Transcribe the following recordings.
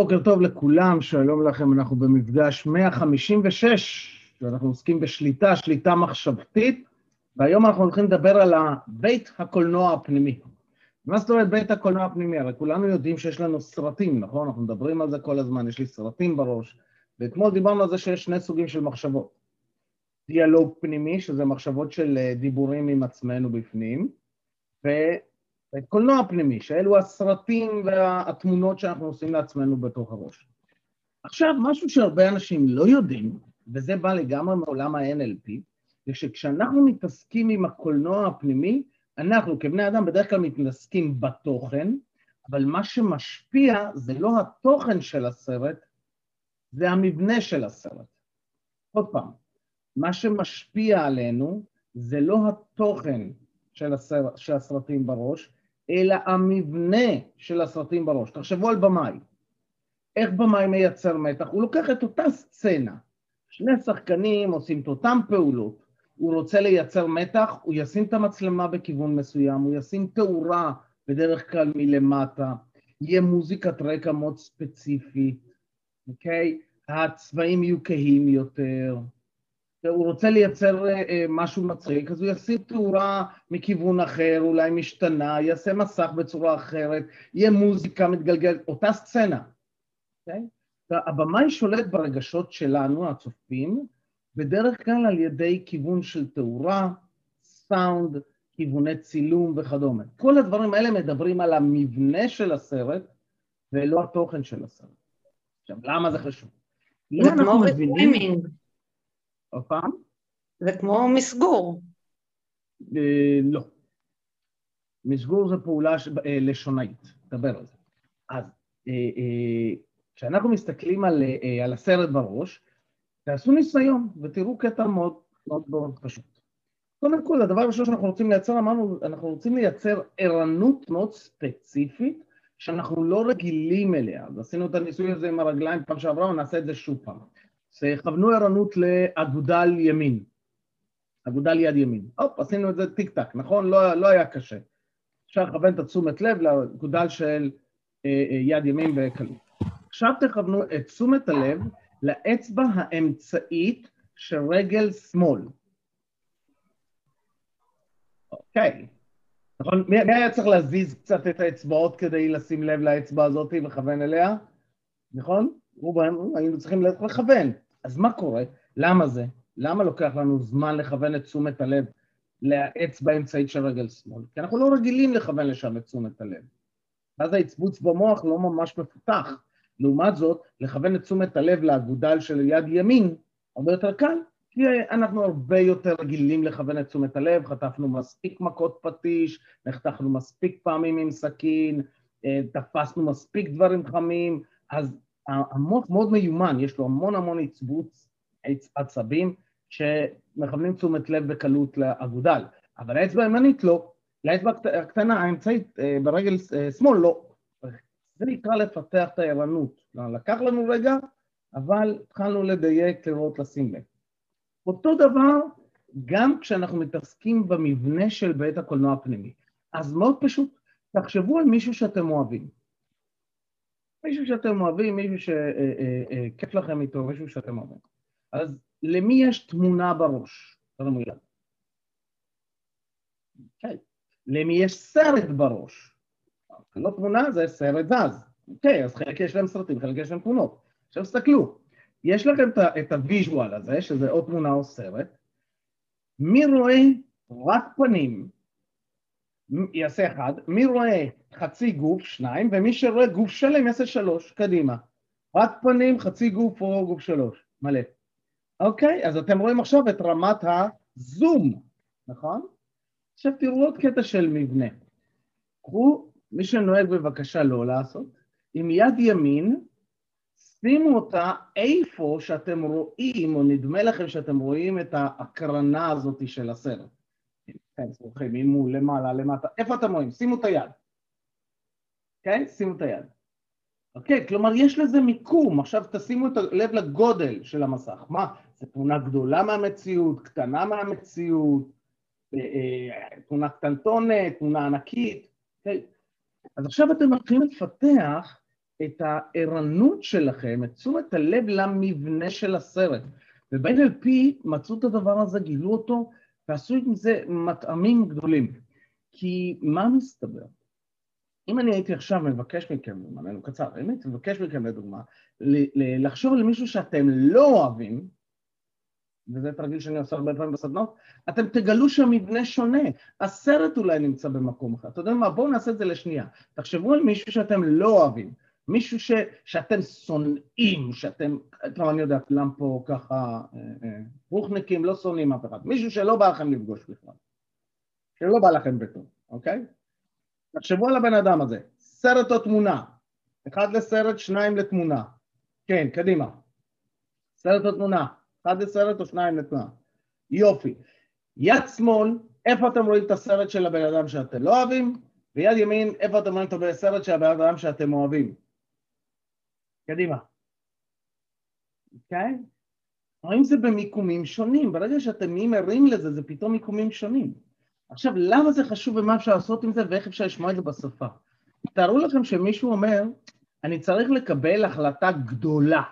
בוקר טוב לכולם, שלום לכם, אנחנו במפגש 156, ואנחנו עוסקים בשליטה, שליטה מחשבתית, והיום אנחנו הולכים לדבר על בית הקולנוע הפנימי. מה זאת אומרת בית הקולנוע הפנימי? הרי כולנו יודעים שיש לנו סרטים, נכון? אנחנו מדברים על זה כל הזמן, יש לי סרטים בראש, ואתמול דיברנו על זה שיש שני סוגים של מחשבות. דיאלוג פנימי, שזה מחשבות של אה, דיבורים עם עצמנו בפנים, ו... קולנוע פנימי, שאלו הסרטים והתמונות שאנחנו עושים לעצמנו בתוך הראש. עכשיו, משהו שהרבה אנשים לא יודעים, וזה בא לגמרי מעולם ה-NLP, זה שכשאנחנו מתעסקים עם הקולנוע הפנימי, אנחנו כבני אדם בדרך כלל מתעסקים בתוכן, אבל מה שמשפיע זה לא התוכן של הסרט, זה המבנה של הסרט. עוד פעם, מה שמשפיע עלינו זה לא התוכן של, הסרט, של הסרטים בראש, אלא המבנה של הסרטים בראש. תחשבו על במאי. איך במאי מייצר מתח? הוא לוקח את אותה סצנה, שני שחקנים עושים את אותן פעולות, הוא רוצה לייצר מתח, הוא ישים את המצלמה בכיוון מסוים, הוא ישים תאורה בדרך כלל מלמטה, יהיה מוזיקת רקע מאוד ספציפית, אוקיי? הצבעים יהיו כהים יותר, הוא רוצה לייצר אה, אה, משהו מצחיק, אז הוא ישים תאורה מכיוון אחר, אולי משתנה, יעשה מסך בצורה אחרת, יהיה מוזיקה מתגלגלת, אותה סצנה, אוקיי? Okay? הבמאי שולט ברגשות שלנו, הצופים, בדרך כלל על ידי כיוון של תאורה, סאונד, כיווני צילום וכדומה. כל הדברים האלה מדברים על המבנה של הסרט ולא התוכן של הסרט. עכשיו, למה זה חשוב? זה כמו מבינים... עוד פעם? זה כמו מסגור. אה, לא. מסגור זה פעולה ש... אה, לשונאית, נדבר על זה. אז אה, כשאנחנו מסתכלים על, על הסרט בראש, תעשו ניסיון ותראו קטע מאוד מאוד מאוד פשוט. קודם כל, הדבר הראשון שאנחנו רוצים לייצר, אמרנו, אנחנו רוצים לייצר ערנות מאוד ספציפית שאנחנו לא רגילים אליה. אז עשינו את הניסוי הזה עם הרגליים פעם שעברה, ונעשה את זה שוב פעם. כוונו ערנות לאגודל ימין, אגודל יד ימין. הופ, עשינו את זה טיק טק, נכון? לא, לא היה קשה. אפשר לכוון את התשומת לב לאגודל של אה, אה, יד ימין בקלות. עכשיו תכוונו את תשומת הלב לאצבע האמצעית של רגל שמאל. אוקיי. נכון? מי, מי היה צריך להזיז קצת את האצבעות כדי לשים לב לאצבע הזאת ולכוון אליה? נכון? רובם היינו צריכים לכוון. אז מה קורה? למה זה? למה לוקח לנו זמן לכוון את תשומת הלב לאצבע האמצעית של רגל שמאל? כי אנחנו לא רגילים לכוון לשם את תשומת הלב. ואז העצבוץ במוח לא ממש מפותח. לעומת זאת, לכוון את תשומת הלב לאגודל של יד ימין הרבה יותר קל, כי אנחנו הרבה יותר רגילים לכוון את תשומת הלב, חטפנו מספיק מכות פטיש, נחתכנו מספיק פעמים עם סכין, אה, תפסנו מספיק דברים חמים, אז המוח מאוד מיומן, יש לו המון המון עצבוץ עצבים שמכוונים תשומת לב בקלות לאגודל, אבל האצבע הימנית לא, לאצבע הקטנה, האמצעית, אה, ברגל אה, שמאל לא. זה נקרא לפתח את הערנות. לקח לנו רגע, אבל התחלנו לדייק, לראות, לשים לב. אותו דבר גם כשאנחנו מתעסקים במבנה של בית הקולנוע הפנימי. אז מאוד פשוט, תחשבו על מישהו שאתם אוהבים. מישהו שאתם אוהבים, מישהו שכיף אה, אה, אה, לכם איתו, מישהו שאתם אוהבים. אז למי יש תמונה בראש? תרמו יד. כן. למי יש סרט בראש? לא תמונה, זה סרט זז. אוקיי, אז חלק יש להם סרטים, חלק יש להם תמונות. עכשיו תסתכלו, יש לכם את ה visual הזה, שזה או תמונה או סרט. מי רואה רק פנים, יעשה אחד, מי רואה חצי גוף, שניים, ומי שרואה גוף שלם יעשה שלוש, קדימה. רק פנים, חצי גוף או גוף שלוש, מלא. אוקיי, אז אתם רואים עכשיו את רמת הזום, נכון? עכשיו תראו עוד קטע של מבנה. קחו, מי שנוהג בבקשה לא לעשות, עם יד ימין, שימו אותה איפה שאתם רואים, או נדמה לכם שאתם רואים את ההקרנה הזאת של הסרט. כן, זוכרים, ממול, למעלה, למטה, איפה אתם רואים? שימו את היד. כן? שימו את היד. אוקיי, כלומר יש לזה מיקום, עכשיו תשימו את הלב לגודל של המסך. מה, זו תמונה גדולה מהמציאות, קטנה מהמציאות, אה, אה, תמונה קטנטונת, תמונה ענקית, אוקיי? אז עכשיו אתם מתחילים לפתח את הערנות שלכם, את תשומת הלב למבנה של הסרט. וב-NLP מצאו את הדבר הזה, גילו אותו, ועשו עם זה מטעמים גדולים. כי מה מסתבר? אם אני הייתי עכשיו מבקש מכם, זמננו קצר, אם הייתי מבקש מכם לדוגמה, לחשוב על מישהו שאתם לא אוהבים, וזה תרגיל שאני עושה הרבה פעמים בסדנות, אתם תגלו שהמבנה שונה. הסרט אולי נמצא במקום אחר. אתה יודע מה? בואו נעשה את זה לשנייה. תחשבו על מישהו שאתם לא אוהבים, מישהו ש, שאתם שונאים, שאתם, כלומר, אני יודע, כולם פה ככה, אה, אה, רוחניקים לא שונאים אף אחד, מישהו שלא בא לכם לפגוש בכלל, שלא בא לכם בטוב, אוקיי? תחשבו על הבן אדם הזה, סרט או תמונה, אחד לסרט, שניים לתמונה. כן, קדימה. סרט או תמונה, אחד לסרט או שניים לתמונה. יופי. יד שמאל, איפה אתם רואים את הסרט של הבן אדם שאתם לא אוהבים? ויד ימין, איפה אתם רואים את הסרט של הבן אדם שאתם אוהבים? קדימה. אוקיי? רואים זה במיקומים שונים, ברגע שאתם נהיים ערים לזה, זה פתאום מיקומים שונים. עכשיו, למה זה חשוב ומה אפשר לעשות עם זה ואיך אפשר לשמוע את זה בשפה? תארו לכם שמישהו אומר, אני צריך לקבל החלטה גדולה.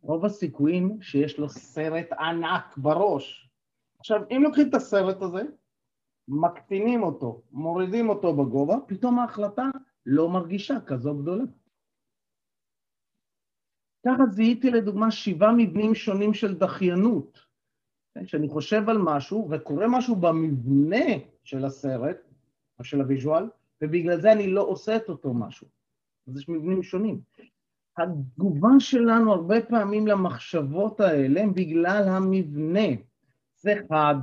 רוב הסיכויים שיש לו סרט ענק בראש. עכשיו, אם לוקחים את הסרט הזה, מקטינים אותו, מורידים אותו בגובה, פתאום ההחלטה לא מרגישה כזו גדולה. ככה זיהיתי לדוגמה שבעה מבנים שונים של דחיינות. כשאני חושב על משהו וקורה משהו במבנה של הסרט, או של הוויז'ואל, ובגלל זה אני לא עושה את אותו משהו. אז יש מבנים שונים. התגובה שלנו הרבה פעמים למחשבות האלה הם בגלל המבנה. זה חד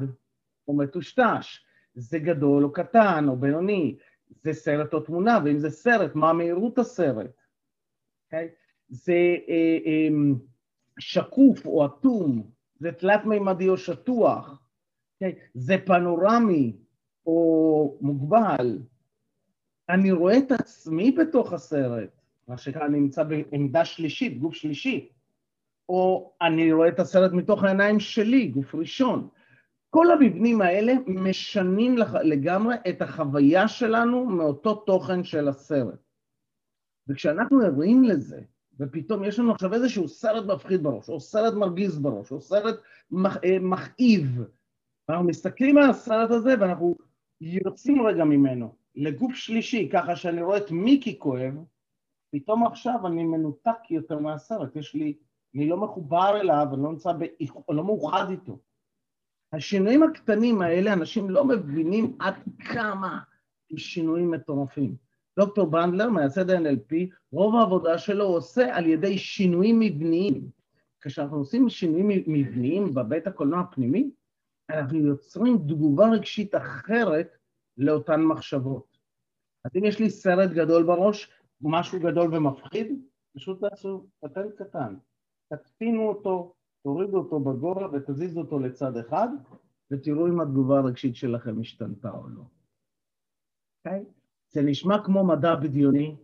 או מטושטש, זה גדול או קטן או בינוני, זה סרט או תמונה, ואם זה סרט, מה מהירות הסרט? Okay? זה אה, אה, שקוף או אטום, זה תלת-מימדי או שטוח? אוקיי? זה פנורמי או מוגבל. אני רואה את עצמי בתוך הסרט, מה שנקרא, אני נמצא בעמדה שלישית, גוף שלישי, או אני רואה את הסרט מתוך העיניים שלי, גוף ראשון. כל המבנים האלה משנים לגמרי את החוויה שלנו מאותו תוכן של הסרט. וכשאנחנו ערים לזה, ופתאום יש לנו עכשיו איזשהו סרט מפחיד בראש, או סרט מרגיז בראש, או סרט אה, מכאיב, ואנחנו מסתכלים על הסרט הזה ואנחנו יוצאים רגע ממנו לגוף שלישי, ככה שאני רואה את מיקי כואב, פתאום עכשיו אני מנותק יותר מהסרט, יש לי, אני לא מחובר אליו, אני לא נמצא, אני לא מאוחד איתו. השינויים הקטנים האלה, אנשים לא מבינים עד כמה הם שינויים מטורפים. דוקטור ברנדלר, מייסד ה-NLP, רוב העבודה שלו עושה על ידי שינויים מבניים. כשאנחנו עושים שינויים מבניים בבית הקולנוע הפנימי, אנחנו יוצרים תגובה רגשית אחרת לאותן מחשבות. אז אם יש לי סרט גדול בראש, משהו גדול ומפחיד, פשוט תעשו פטנט קטן, תקטינו אותו, תורידו אותו בגובה ותזיזו אותו לצד אחד, ותראו אם התגובה הרגשית שלכם השתנתה או לא. Okay? זה נשמע כמו מדע בדיוני,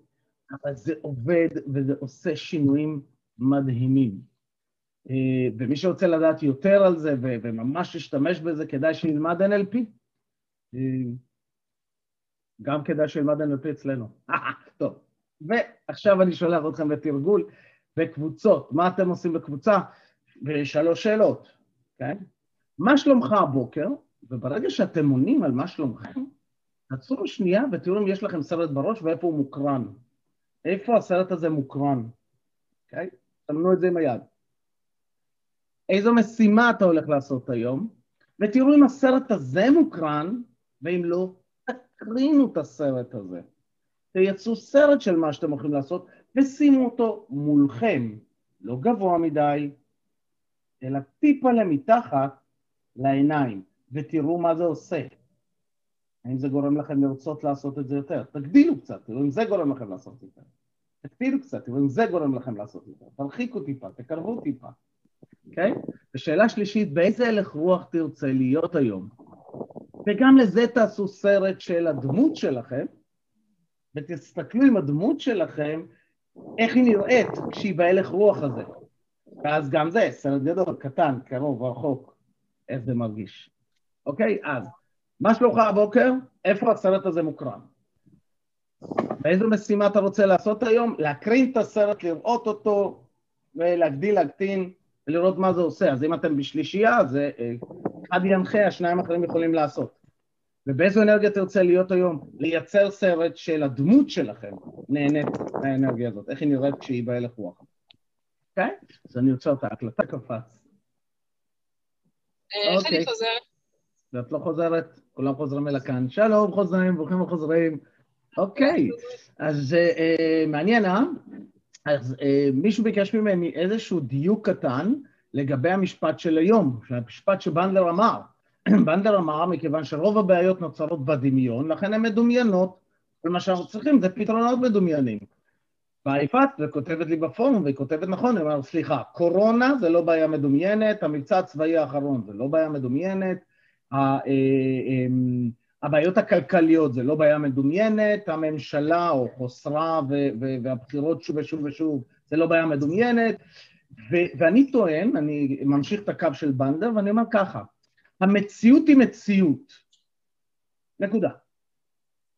אבל זה עובד וזה עושה שינויים מדהימים. אה, ומי שרוצה לדעת יותר על זה וממש להשתמש בזה, כדאי שילמד NLP. אה, גם כדאי שילמד NLP אצלנו. טוב, ועכשיו אני שולח אתכם לתרגול בקבוצות. מה אתם עושים בקבוצה? ושלוש שאלות, כן? מה שלומך הבוקר? וברגע שאתם עונים על מה שלומכם, עצרו שנייה ותראו אם יש לכם סרט בראש ואיפה הוא מוקרן. איפה הסרט הזה מוקרן, אוקיי? תמנו את זה עם היד. איזו משימה אתה הולך לעשות היום, ותראו אם הסרט הזה מוקרן, ואם לא, תקרינו את הסרט הזה. תייצרו סרט של מה שאתם הולכים לעשות, ושימו אותו מולכם, לא גבוה מדי, אלא טיפה למתחת לעיניים, ותראו מה זה עושה. האם זה גורם לכם לרצות לעשות את זה יותר? תגדילו קצת, תראו אם זה גורם לכם לעשות יותר. תקטילו קצת, תראו אם זה גורם לכם לעשות יותר. תרחיקו טיפה, תקרבו טיפה, אוקיי? Okay? ושאלה שלישית, באיזה הלך רוח תרצה להיות היום? וגם לזה תעשו סרט של הדמות שלכם, ותסתכלו עם הדמות שלכם, איך היא נראית כשהיא בהלך רוח הזה. ואז גם זה, סרט גדול, קטן, קרוב, רחוק, איך זה מרגיש. אוקיי? אז, מה שלומך הבוקר? איפה הסרט הזה מוקרן? ואיזו משימה אתה רוצה לעשות היום? להקרין את הסרט, לראות אותו, ולהגדיל, להקטין, ולראות מה זה עושה. אז אם אתם בשלישייה, אז אה, אחד ינחה, השניים האחרים יכולים לעשות. ובאיזו אנרגיה תרצה להיות היום? לייצר סרט של הדמות שלכם נהנית מהאנרגיה הזאת, איך היא נראית כשהיא בהלך רוח. אוקיי? אז אני עוצר את ההקלטה, קפץ. איך אני חוזרת? ואת לא חוזרת, כולם חוזרים אל הכאן. שלום, חוזרים, ברוכים וחוזרים. אוקיי, אז אה, מעניין, אה? אז אה, מישהו ביקש ממני איזשהו דיוק קטן לגבי המשפט של היום, המשפט שבנדלר אמר. בנדלר אמר, מכיוון שרוב הבעיות נוצרות בדמיון, לכן הן מדומיינות, ומה שאנחנו צריכים זה פתרונות מדומיינים. באה יפעת וכותבת לי בפורום, והיא כותבת נכון, היא אומרת, סליחה, קורונה זה לא בעיה מדומיינת, המבצע הצבאי האחרון זה לא בעיה מדומיינת, הבעיות הכלכליות זה לא בעיה מדומיינת, הממשלה או חוסרה והבחירות שוב ושוב ושוב זה לא בעיה מדומיינת, ואני טוען, אני ממשיך את הקו של בנדר, ואני אומר ככה, המציאות היא מציאות, נקודה.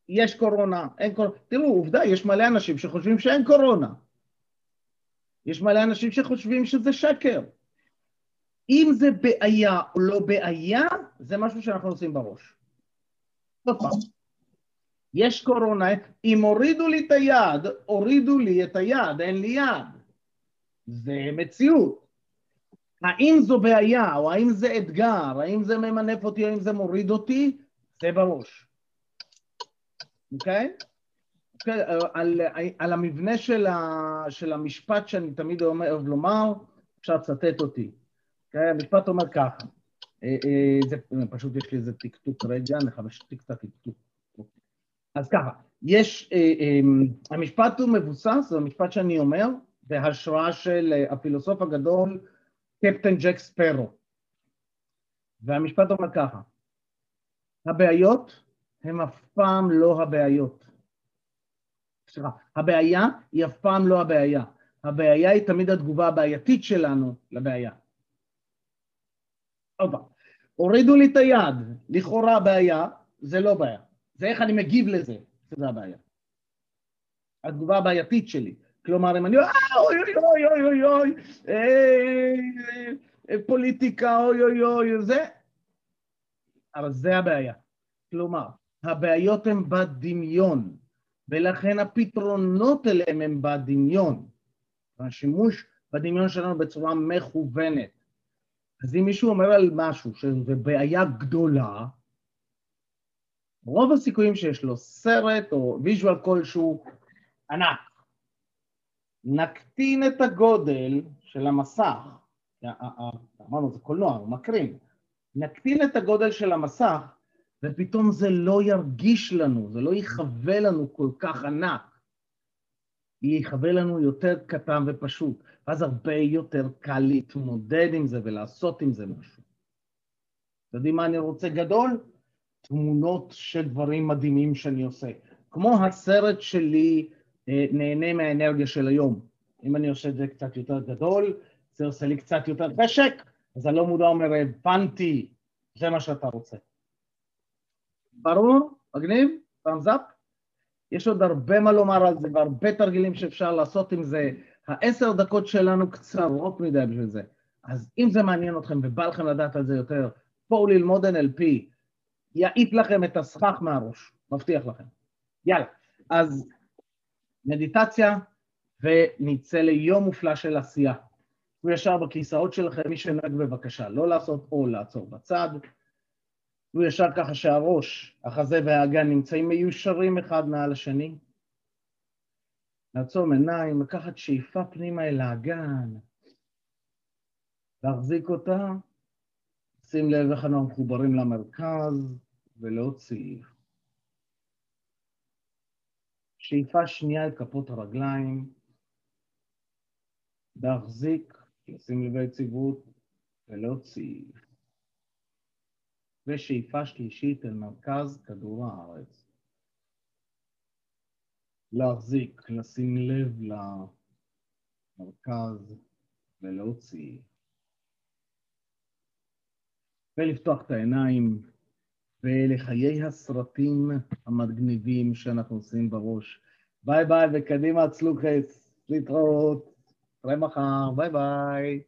יש קורונה, אין קורונה, תראו, עובדה, יש מלא אנשים שחושבים שאין קורונה. יש מלא אנשים שחושבים שזה שקר. אם זה בעיה או לא בעיה, זה משהו שאנחנו עושים בראש. עוד פעם, יש קורונה, אם הורידו לי את היד, הורידו לי את היד, אין לי יד. זה מציאות. האם זו בעיה, או האם זה אתגר, האם זה ממנף אותי, האם זה מוריד אותי, זה בראש. אוקיי? Okay? אוקיי, okay, על, על המבנה של, ה, של המשפט שאני תמיד אוהב לומר, אפשר לצטט אותי. אוקיי? המשפט אומר ככה, אה, אה, זה, פשוט יש לי איזה טקטוק רגע, נחמשתיק את הטקטוק. אז ככה, יש, אה, המשפט הוא מבוסס, זה המשפט שאני אומר, בהשראה של הפילוסוף הגדול קפטן ג'ק ספרו. והמשפט אומר ככה, הבעיות הן אף פעם לא הבעיות. סליחה, הבעיה היא אף פעם לא הבעיה. הבעיה היא תמיד התגובה הבעייתית שלנו לבעיה. פעם, הורידו לי את היד, לכאורה הבעיה, זה לא בעיה. זה איך אני מגיב לזה, שזה הבעיה. התגובה הבעייתית שלי. כלומר, אם אני אומר, אוי אוי אוי אוי אוי אוי, אוי, פוליטיקה, אוי אוי אוי, זה, אבל זה הבעיה. כלומר, הבעיות הן בדמיון, ולכן הפתרונות אליהם הם בדמיון. השימוש בדמיון שלנו בצורה מכוונת. אז אם מישהו אומר על משהו שזה בעיה גדולה, רוב הסיכויים שיש לו סרט או visual כלשהו ענק. נקטין את הגודל של המסך, אמרנו זה קולנוע, הוא מקרין, נקטין את הגודל של המסך ופתאום זה לא ירגיש לנו, זה לא יחווה לנו כל כך ענק, יחווה לנו יותר קטן ופשוט. ואז הרבה יותר קל להתמודד עם זה ולעשות עם זה משהו. אתם יודעים מה אני רוצה גדול? תמונות של דברים מדהימים שאני עושה. כמו הסרט שלי אה, נהנה מהאנרגיה של היום. אם אני עושה את זה קצת יותר גדול, זה עושה לי קצת יותר חשק, אז אני לא מודע אומר, הבנתי, זה מה שאתה רוצה. ברור? מגניב? פעם יש עוד הרבה מה לומר על זה והרבה תרגילים שאפשר לעשות עם זה. העשר דקות שלנו קצרות מדי בשביל זה. אז אם זה מעניין אתכם ובא לכם לדעת על זה יותר, בואו ללמוד NLP, יעיף לכם את הסכך מהראש, מבטיח לכם. יאללה, אז מדיטציה ונצא ליום מופלא של עשייה. הוא ישר בכיסאות שלכם, מי שנהג בבקשה לא לעשות או לעצור בצד. הוא ישר ככה שהראש, החזה והאגן נמצאים מיושרים אחד מעל השני. לעצום עיניים, לקחת שאיפה פנימה אל האגן, להחזיק אותה, שים לב איך אנחנו מחוברים למרכז ולהוציא. שאיפה שנייה אל כפות הרגליים, להחזיק, לשים לב היציבות ולהוציא. ושאיפה שלישית אל מרכז כדור הארץ. להחזיק, לשים לב למרכז ולהוציא. ולפתוח את העיניים ולחיי הסרטים המגניבים שאנחנו עושים בראש. ביי ביי, וקדימה צלו חץ. להתראות. נתראה מחר, ביי ביי.